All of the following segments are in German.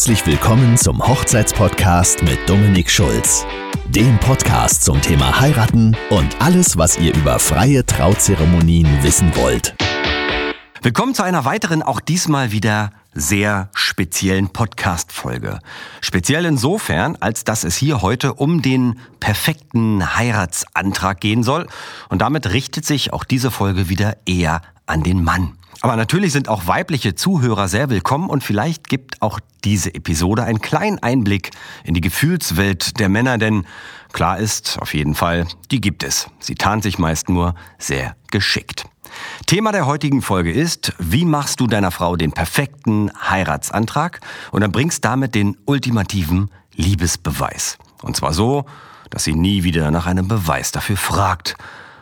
Herzlich willkommen zum Hochzeitspodcast mit Dominik Schulz. Dem Podcast zum Thema Heiraten und alles, was ihr über freie Trauzeremonien wissen wollt. Willkommen zu einer weiteren, auch diesmal wieder sehr speziellen Podcast-Folge. Speziell insofern, als dass es hier heute um den perfekten Heiratsantrag gehen soll. Und damit richtet sich auch diese Folge wieder eher an den Mann. Aber natürlich sind auch weibliche Zuhörer sehr willkommen und vielleicht gibt auch diese Episode einen kleinen Einblick in die Gefühlswelt der Männer, denn klar ist auf jeden Fall, die gibt es. Sie tarnt sich meist nur sehr geschickt. Thema der heutigen Folge ist, wie machst du deiner Frau den perfekten Heiratsantrag und dann bringst damit den ultimativen Liebesbeweis. Und zwar so, dass sie nie wieder nach einem Beweis dafür fragt,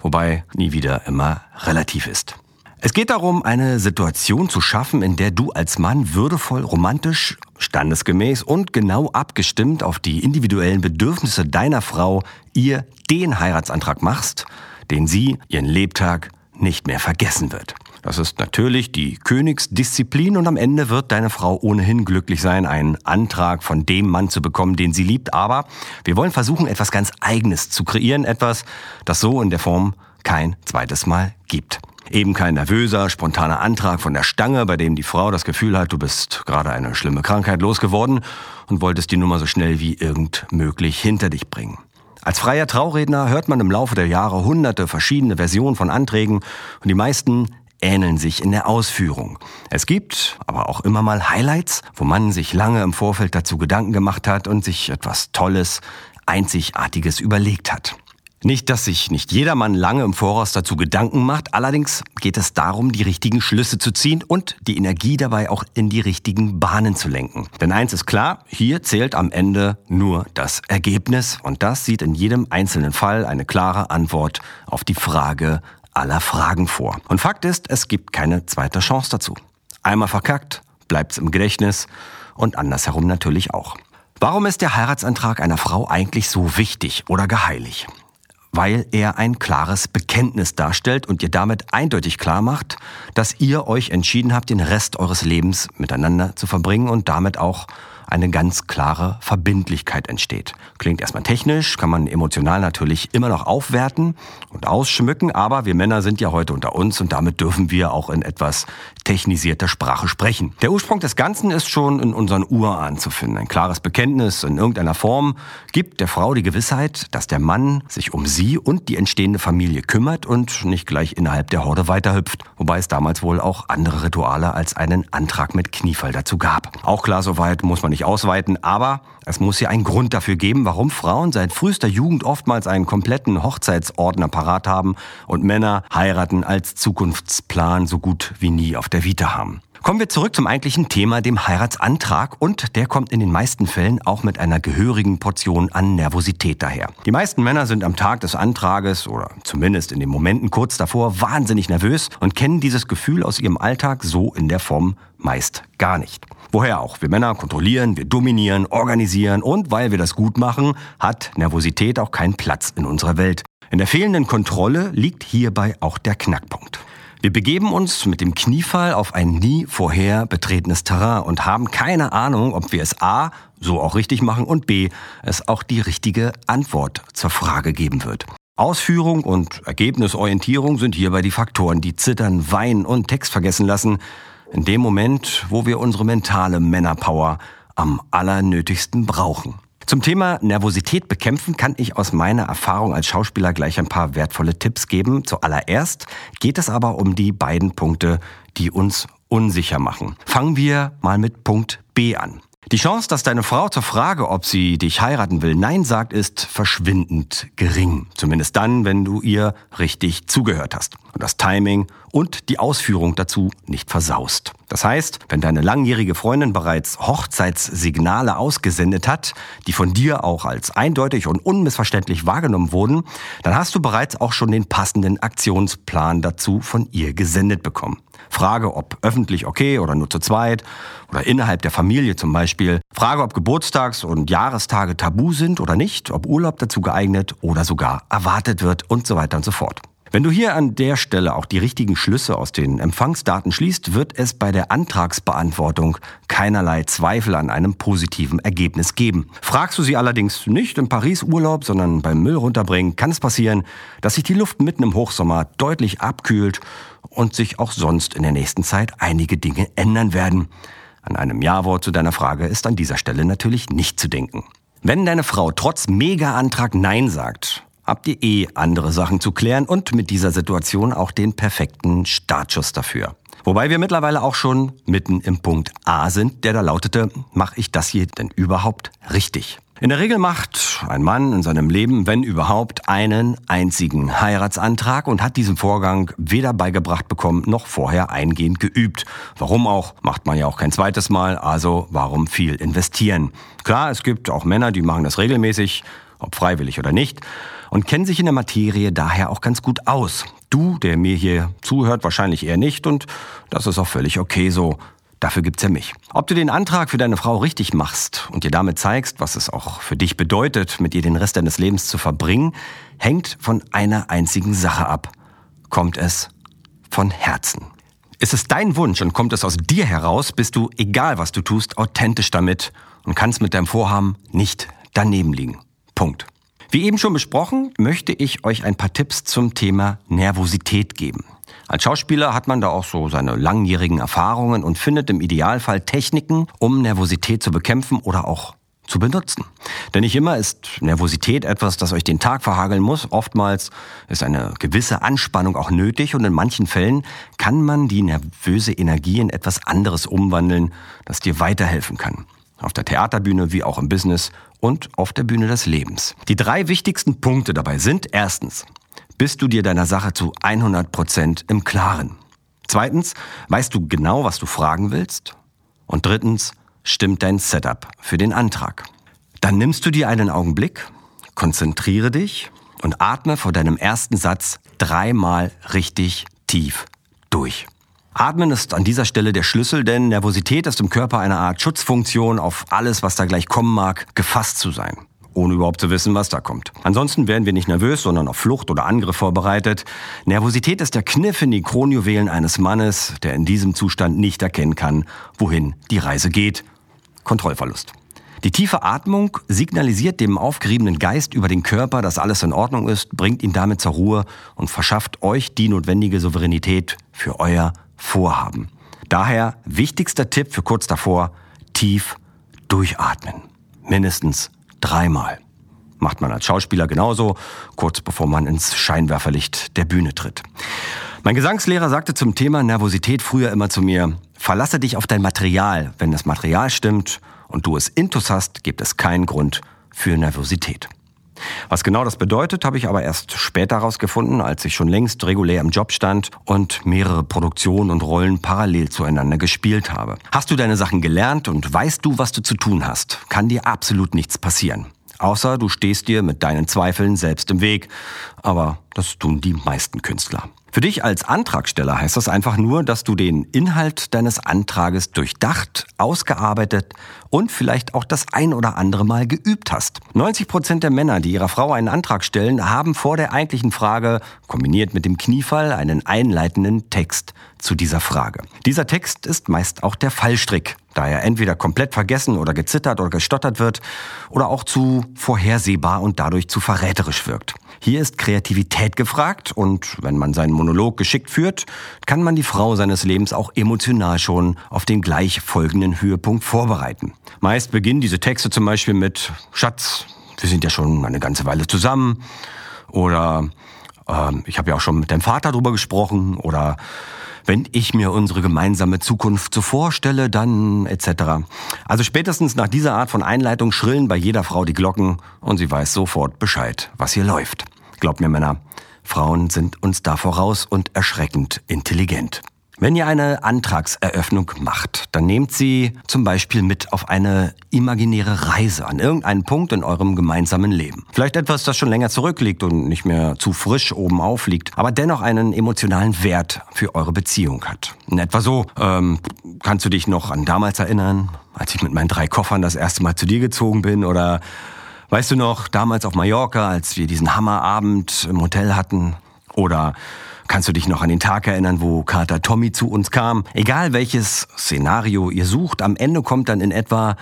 wobei nie wieder immer relativ ist. Es geht darum, eine Situation zu schaffen, in der du als Mann würdevoll, romantisch, standesgemäß und genau abgestimmt auf die individuellen Bedürfnisse deiner Frau ihr den Heiratsantrag machst, den sie ihren Lebtag nicht mehr vergessen wird. Das ist natürlich die Königsdisziplin und am Ende wird deine Frau ohnehin glücklich sein, einen Antrag von dem Mann zu bekommen, den sie liebt. Aber wir wollen versuchen, etwas ganz Eigenes zu kreieren, etwas, das so in der Form kein zweites Mal gibt. Eben kein nervöser, spontaner Antrag von der Stange, bei dem die Frau das Gefühl hat, du bist gerade eine schlimme Krankheit losgeworden und wolltest die Nummer so schnell wie irgend möglich hinter dich bringen. Als freier Trauredner hört man im Laufe der Jahre hunderte verschiedene Versionen von Anträgen und die meisten ähneln sich in der Ausführung. Es gibt aber auch immer mal Highlights, wo man sich lange im Vorfeld dazu Gedanken gemacht hat und sich etwas Tolles, Einzigartiges überlegt hat. Nicht, dass sich nicht jedermann lange im Voraus dazu Gedanken macht, allerdings geht es darum, die richtigen Schlüsse zu ziehen und die Energie dabei auch in die richtigen Bahnen zu lenken. Denn eins ist klar, hier zählt am Ende nur das Ergebnis und das sieht in jedem einzelnen Fall eine klare Antwort auf die Frage aller Fragen vor. Und Fakt ist, es gibt keine zweite Chance dazu. Einmal verkackt, bleibt's im Gedächtnis und andersherum natürlich auch. Warum ist der Heiratsantrag einer Frau eigentlich so wichtig oder geheilig? Weil er ein klares Bekenntnis darstellt und ihr damit eindeutig klar macht, dass ihr euch entschieden habt, den Rest eures Lebens miteinander zu verbringen und damit auch eine ganz klare Verbindlichkeit entsteht. Klingt erstmal technisch, kann man emotional natürlich immer noch aufwerten und ausschmücken, aber wir Männer sind ja heute unter uns und damit dürfen wir auch in etwas technisierter Sprache sprechen. Der Ursprung des Ganzen ist schon in unseren Urahnen zu finden. Ein klares Bekenntnis in irgendeiner Form gibt der Frau die Gewissheit, dass der Mann sich um sie und die entstehende Familie kümmert und nicht gleich innerhalb der Horde weiterhüpft. Wobei es damals wohl auch andere Rituale als einen Antrag mit Kniefall dazu gab. Auch klar, soweit muss man nicht ausweiten, aber es muss ja einen Grund dafür geben, warum Frauen seit frühester Jugend oftmals einen kompletten Hochzeitsordner parat haben und Männer heiraten als Zukunftsplan so gut wie nie auf der Vita haben. Kommen wir zurück zum eigentlichen Thema, dem Heiratsantrag. Und der kommt in den meisten Fällen auch mit einer gehörigen Portion an Nervosität daher. Die meisten Männer sind am Tag des Antrages oder zumindest in den Momenten kurz davor wahnsinnig nervös und kennen dieses Gefühl aus ihrem Alltag so in der Form meist gar nicht. Woher auch? Wir Männer kontrollieren, wir dominieren, organisieren und weil wir das gut machen, hat Nervosität auch keinen Platz in unserer Welt. In der fehlenden Kontrolle liegt hierbei auch der Knackpunkt. Wir begeben uns mit dem Kniefall auf ein nie vorher betretenes Terrain und haben keine Ahnung, ob wir es A so auch richtig machen und B es auch die richtige Antwort zur Frage geben wird. Ausführung und Ergebnisorientierung sind hierbei die Faktoren, die Zittern, Weinen und Text vergessen lassen, in dem Moment, wo wir unsere mentale Männerpower am allernötigsten brauchen. Zum Thema Nervosität bekämpfen kann ich aus meiner Erfahrung als Schauspieler gleich ein paar wertvolle Tipps geben. Zuallererst geht es aber um die beiden Punkte, die uns unsicher machen. Fangen wir mal mit Punkt B an. Die Chance, dass deine Frau zur Frage, ob sie dich heiraten will, Nein sagt, ist verschwindend gering. Zumindest dann, wenn du ihr richtig zugehört hast und das Timing und die Ausführung dazu nicht versaust. Das heißt, wenn deine langjährige Freundin bereits Hochzeitssignale ausgesendet hat, die von dir auch als eindeutig und unmissverständlich wahrgenommen wurden, dann hast du bereits auch schon den passenden Aktionsplan dazu von ihr gesendet bekommen. Frage, ob öffentlich okay oder nur zu zweit oder innerhalb der Familie zum Beispiel. Frage, ob Geburtstags- und Jahrestage tabu sind oder nicht, ob Urlaub dazu geeignet oder sogar erwartet wird und so weiter und so fort. Wenn du hier an der Stelle auch die richtigen Schlüsse aus den Empfangsdaten schließt, wird es bei der Antragsbeantwortung keinerlei Zweifel an einem positiven Ergebnis geben. Fragst du sie allerdings nicht im Paris-Urlaub, sondern beim Müll runterbringen, kann es passieren, dass sich die Luft mitten im Hochsommer deutlich abkühlt und sich auch sonst in der nächsten Zeit einige Dinge ändern werden. An einem Ja-Wort zu deiner Frage ist an dieser Stelle natürlich nicht zu denken. Wenn deine Frau trotz Mega-Antrag Nein sagt, habt ihr eh andere Sachen zu klären und mit dieser Situation auch den perfekten Startschuss dafür. Wobei wir mittlerweile auch schon mitten im Punkt A sind, der da lautete, mache ich das hier denn überhaupt richtig? In der Regel macht ein Mann in seinem Leben, wenn überhaupt, einen einzigen Heiratsantrag und hat diesen Vorgang weder beigebracht bekommen noch vorher eingehend geübt. Warum auch? Macht man ja auch kein zweites Mal, also warum viel investieren? Klar, es gibt auch Männer, die machen das regelmäßig, ob freiwillig oder nicht und kennen sich in der Materie daher auch ganz gut aus. Du, der mir hier zuhört, wahrscheinlich eher nicht und das ist auch völlig okay so. Dafür gibt's ja mich. Ob du den Antrag für deine Frau richtig machst und dir damit zeigst, was es auch für dich bedeutet, mit ihr den Rest deines Lebens zu verbringen, hängt von einer einzigen Sache ab. Kommt es von Herzen. Ist es dein Wunsch und kommt es aus dir heraus, bist du, egal was du tust, authentisch damit und kannst mit deinem Vorhaben nicht daneben liegen. Punkt. Wie eben schon besprochen, möchte ich euch ein paar Tipps zum Thema Nervosität geben. Als Schauspieler hat man da auch so seine langjährigen Erfahrungen und findet im Idealfall Techniken, um Nervosität zu bekämpfen oder auch zu benutzen. Denn nicht immer ist Nervosität etwas, das euch den Tag verhageln muss. Oftmals ist eine gewisse Anspannung auch nötig und in manchen Fällen kann man die nervöse Energie in etwas anderes umwandeln, das dir weiterhelfen kann. Auf der Theaterbühne wie auch im Business und auf der Bühne des Lebens. Die drei wichtigsten Punkte dabei sind erstens, bist du dir deiner Sache zu 100 Prozent im Klaren? Zweitens, weißt du genau, was du fragen willst? Und drittens, stimmt dein Setup für den Antrag? Dann nimmst du dir einen Augenblick, konzentriere dich und atme vor deinem ersten Satz dreimal richtig tief durch. Atmen ist an dieser Stelle der Schlüssel, denn Nervosität ist im Körper eine Art Schutzfunktion, auf alles, was da gleich kommen mag, gefasst zu sein ohne überhaupt zu wissen, was da kommt. Ansonsten werden wir nicht nervös, sondern auf Flucht oder Angriff vorbereitet. Nervosität ist der Kniff in die Kronjuwelen eines Mannes, der in diesem Zustand nicht erkennen kann, wohin die Reise geht. Kontrollverlust. Die tiefe Atmung signalisiert dem aufgeriebenen Geist über den Körper, dass alles in Ordnung ist, bringt ihn damit zur Ruhe und verschafft euch die notwendige Souveränität für euer Vorhaben. Daher wichtigster Tipp für kurz davor, tief durchatmen. Mindestens dreimal. Macht man als Schauspieler genauso, kurz bevor man ins Scheinwerferlicht der Bühne tritt. Mein Gesangslehrer sagte zum Thema Nervosität früher immer zu mir, verlasse dich auf dein Material. Wenn das Material stimmt und du es intus hast, gibt es keinen Grund für Nervosität. Was genau das bedeutet, habe ich aber erst später herausgefunden, als ich schon längst regulär im Job stand und mehrere Produktionen und Rollen parallel zueinander gespielt habe. Hast du deine Sachen gelernt und weißt du, was du zu tun hast, kann dir absolut nichts passieren. Außer du stehst dir mit deinen Zweifeln selbst im Weg. Aber das tun die meisten Künstler. Für dich als Antragsteller heißt das einfach nur, dass du den Inhalt deines Antrages durchdacht, ausgearbeitet und vielleicht auch das ein oder andere Mal geübt hast. 90 Prozent der Männer, die ihrer Frau einen Antrag stellen, haben vor der eigentlichen Frage, kombiniert mit dem Kniefall, einen einleitenden Text zu dieser Frage. Dieser Text ist meist auch der Fallstrick, da er entweder komplett vergessen oder gezittert oder gestottert wird oder auch zu vorhersehbar und dadurch zu verräterisch wirkt. Hier ist Kreativität gefragt und wenn man seinen Monolog geschickt führt, kann man die Frau seines Lebens auch emotional schon auf den gleich folgenden Höhepunkt vorbereiten. Meist beginnen diese Texte zum Beispiel mit Schatz, wir sind ja schon eine ganze Weile zusammen oder äh, ich habe ja auch schon mit deinem Vater drüber gesprochen oder wenn ich mir unsere gemeinsame Zukunft so vorstelle, dann etc. Also spätestens nach dieser Art von Einleitung schrillen bei jeder Frau die Glocken und sie weiß sofort Bescheid, was hier läuft. Glaubt mir Männer, Frauen sind uns da voraus und erschreckend intelligent. Wenn ihr eine Antragseröffnung macht, dann nehmt sie zum Beispiel mit auf eine imaginäre Reise an irgendeinen Punkt in eurem gemeinsamen Leben. Vielleicht etwas, das schon länger zurückliegt und nicht mehr zu frisch oben aufliegt, aber dennoch einen emotionalen Wert für eure Beziehung hat. In etwa so, ähm, kannst du dich noch an damals erinnern, als ich mit meinen drei Koffern das erste Mal zu dir gezogen bin oder Weißt du noch, damals auf Mallorca, als wir diesen Hammerabend im Hotel hatten, Oder kannst du dich noch an den Tag erinnern, wo Kater Tommy zu uns kam? Egal welches Szenario ihr sucht, am Ende kommt dann in etwa,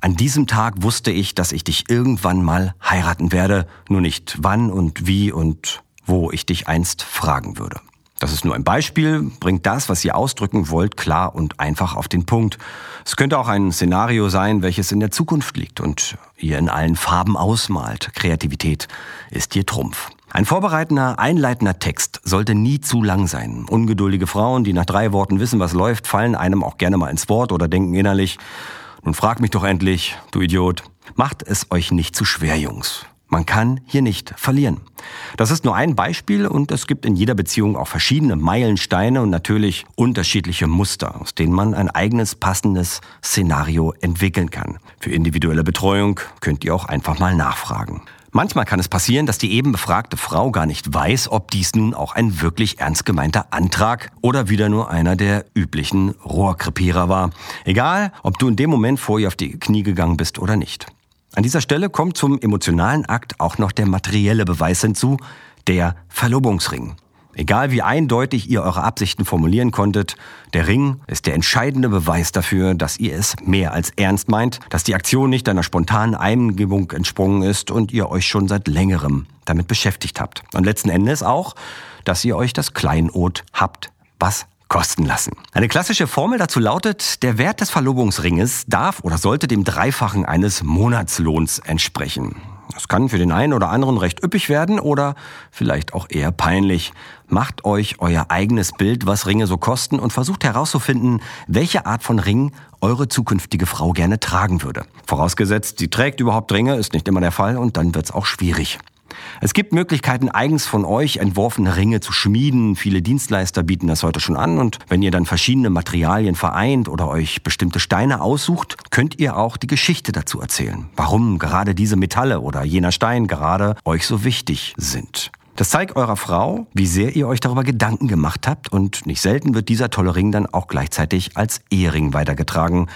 an diesem Tag wusste ich, dass ich dich irgendwann mal heiraten werde, nur nicht wann und wie und wo ich dich einst fragen würde. Das ist nur ein Beispiel, bringt das, was ihr ausdrücken wollt, klar und einfach auf den Punkt. Es könnte auch ein Szenario sein, welches in der Zukunft liegt und ihr in allen Farben ausmalt. Kreativität ist ihr Trumpf. Ein vorbereitender, einleitender Text sollte nie zu lang sein. Ungeduldige Frauen, die nach drei Worten wissen, was läuft, fallen einem auch gerne mal ins Wort oder denken innerlich, nun frag mich doch endlich, du Idiot. Macht es euch nicht zu schwer, Jungs. Man kann hier nicht verlieren. Das ist nur ein Beispiel und es gibt in jeder Beziehung auch verschiedene Meilensteine und natürlich unterschiedliche Muster, aus denen man ein eigenes passendes Szenario entwickeln kann. Für individuelle Betreuung könnt ihr auch einfach mal nachfragen. Manchmal kann es passieren, dass die eben befragte Frau gar nicht weiß, ob dies nun auch ein wirklich ernst gemeinter Antrag oder wieder nur einer der üblichen Rohrkrepierer war. Egal, ob du in dem Moment vor ihr auf die Knie gegangen bist oder nicht. An dieser Stelle kommt zum emotionalen Akt auch noch der materielle Beweis hinzu, der Verlobungsring. Egal wie eindeutig ihr eure Absichten formulieren konntet, der Ring ist der entscheidende Beweis dafür, dass ihr es mehr als ernst meint, dass die Aktion nicht einer spontanen Eingebung entsprungen ist und ihr euch schon seit längerem damit beschäftigt habt. Und letzten Endes auch, dass ihr euch das Kleinod habt, was kosten lassen. Eine klassische Formel dazu lautet, der Wert des Verlobungsringes darf oder sollte dem Dreifachen eines Monatslohns entsprechen. Das kann für den einen oder anderen recht üppig werden oder vielleicht auch eher peinlich. Macht euch euer eigenes Bild, was Ringe so kosten und versucht herauszufinden, welche Art von Ring eure zukünftige Frau gerne tragen würde. Vorausgesetzt, sie trägt überhaupt Ringe, ist nicht immer der Fall und dann wird's auch schwierig. Es gibt Möglichkeiten, eigens von euch entworfene Ringe zu schmieden. Viele Dienstleister bieten das heute schon an. Und wenn ihr dann verschiedene Materialien vereint oder euch bestimmte Steine aussucht, könnt ihr auch die Geschichte dazu erzählen. Warum gerade diese Metalle oder jener Stein gerade euch so wichtig sind. Das zeigt eurer Frau, wie sehr ihr euch darüber Gedanken gemacht habt und nicht selten wird dieser tolle Ring dann auch gleichzeitig als Ehering weitergetragen.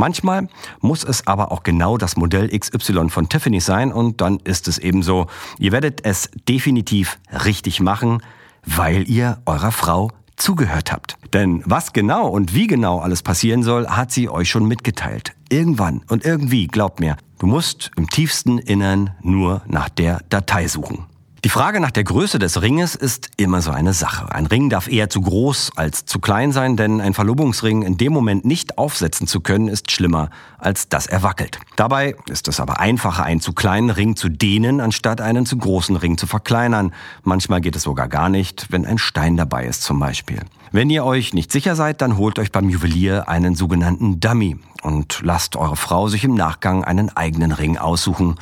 Manchmal muss es aber auch genau das Modell XY von Tiffany sein und dann ist es eben so. Ihr werdet es definitiv richtig machen, weil ihr eurer Frau zugehört habt. Denn was genau und wie genau alles passieren soll, hat sie euch schon mitgeteilt. Irgendwann und irgendwie, glaubt mir, du musst im tiefsten Innern nur nach der Datei suchen. Die Frage nach der Größe des Ringes ist immer so eine Sache. Ein Ring darf eher zu groß als zu klein sein, denn ein Verlobungsring in dem Moment nicht aufsetzen zu können, ist schlimmer, als dass er wackelt. Dabei ist es aber einfacher, einen zu kleinen Ring zu dehnen, anstatt einen zu großen Ring zu verkleinern. Manchmal geht es sogar gar nicht, wenn ein Stein dabei ist zum Beispiel. Wenn ihr euch nicht sicher seid, dann holt euch beim Juwelier einen sogenannten Dummy und lasst eure Frau sich im Nachgang einen eigenen Ring aussuchen.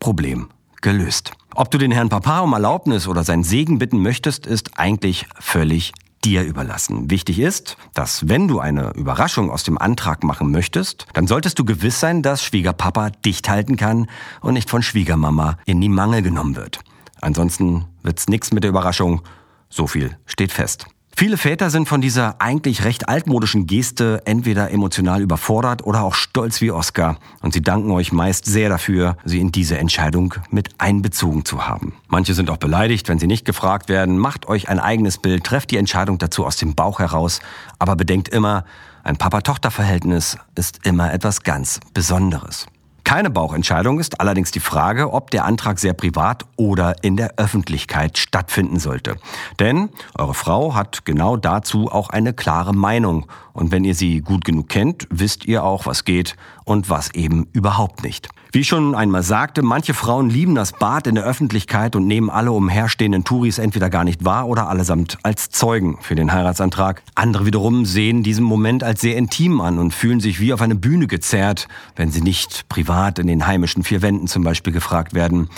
Problem gelöst. Ob du den Herrn Papa um Erlaubnis oder seinen Segen bitten möchtest, ist eigentlich völlig dir überlassen. Wichtig ist, dass wenn du eine Überraschung aus dem Antrag machen möchtest, dann solltest du gewiss sein, dass Schwiegerpapa dicht halten kann und nicht von Schwiegermama in die Mangel genommen wird. Ansonsten wird's nix mit der Überraschung. So viel steht fest. Viele Väter sind von dieser eigentlich recht altmodischen Geste entweder emotional überfordert oder auch stolz wie Oscar. Und sie danken euch meist sehr dafür, sie in diese Entscheidung mit einbezogen zu haben. Manche sind auch beleidigt, wenn sie nicht gefragt werden. Macht euch ein eigenes Bild, trefft die Entscheidung dazu aus dem Bauch heraus. Aber bedenkt immer, ein Papa-Tochter-Verhältnis ist immer etwas ganz Besonderes. Keine Bauchentscheidung ist allerdings die Frage, ob der Antrag sehr privat oder in der Öffentlichkeit stattfinden sollte. Denn eure Frau hat genau dazu auch eine klare Meinung. Und wenn ihr sie gut genug kennt, wisst ihr auch, was geht und was eben überhaupt nicht. Wie ich schon einmal sagte, manche Frauen lieben das Bad in der Öffentlichkeit und nehmen alle umherstehenden Touris entweder gar nicht wahr oder allesamt als Zeugen für den Heiratsantrag. Andere wiederum sehen diesen Moment als sehr intim an und fühlen sich wie auf eine Bühne gezerrt, wenn sie nicht privat in den heimischen vier Wänden zum Beispiel gefragt werden.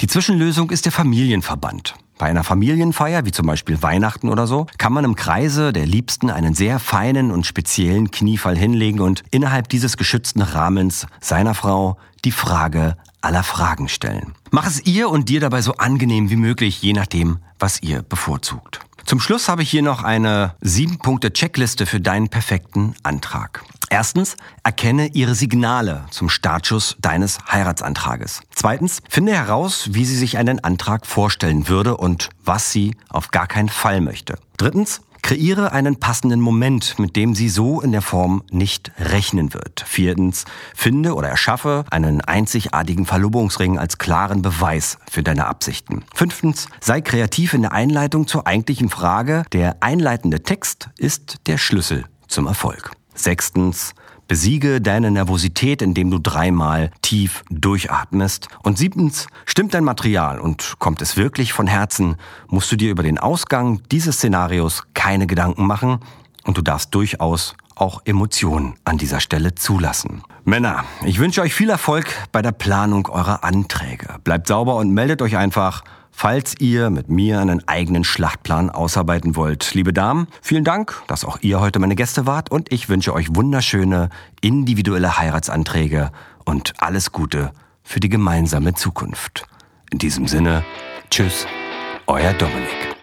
Die Zwischenlösung ist der Familienverband. Bei einer Familienfeier, wie zum Beispiel Weihnachten oder so, kann man im Kreise der Liebsten einen sehr feinen und speziellen Kniefall hinlegen und innerhalb dieses geschützten Rahmens seiner Frau die Frage aller Fragen stellen. Mach es ihr und dir dabei so angenehm wie möglich, je nachdem, was ihr bevorzugt. Zum Schluss habe ich hier noch eine sieben Punkte Checkliste für deinen perfekten Antrag. Erstens, erkenne ihre Signale zum Startschuss deines Heiratsantrages. Zweitens, finde heraus, wie sie sich einen Antrag vorstellen würde und was sie auf gar keinen Fall möchte. Drittens, Kreiere einen passenden Moment, mit dem sie so in der Form nicht rechnen wird. Viertens, finde oder erschaffe einen einzigartigen Verlobungsring als klaren Beweis für deine Absichten. Fünftens, sei kreativ in der Einleitung zur eigentlichen Frage. Der einleitende Text ist der Schlüssel zum Erfolg. Sechstens, Besiege deine Nervosität, indem du dreimal tief durchatmest. Und siebtens, stimmt dein Material und kommt es wirklich von Herzen, musst du dir über den Ausgang dieses Szenarios keine Gedanken machen und du darfst durchaus auch Emotionen an dieser Stelle zulassen. Männer, ich wünsche euch viel Erfolg bei der Planung eurer Anträge. Bleibt sauber und meldet euch einfach falls ihr mit mir einen eigenen Schlachtplan ausarbeiten wollt. Liebe Damen, vielen Dank, dass auch ihr heute meine Gäste wart und ich wünsche euch wunderschöne individuelle Heiratsanträge und alles Gute für die gemeinsame Zukunft. In diesem Sinne, tschüss, euer Dominik.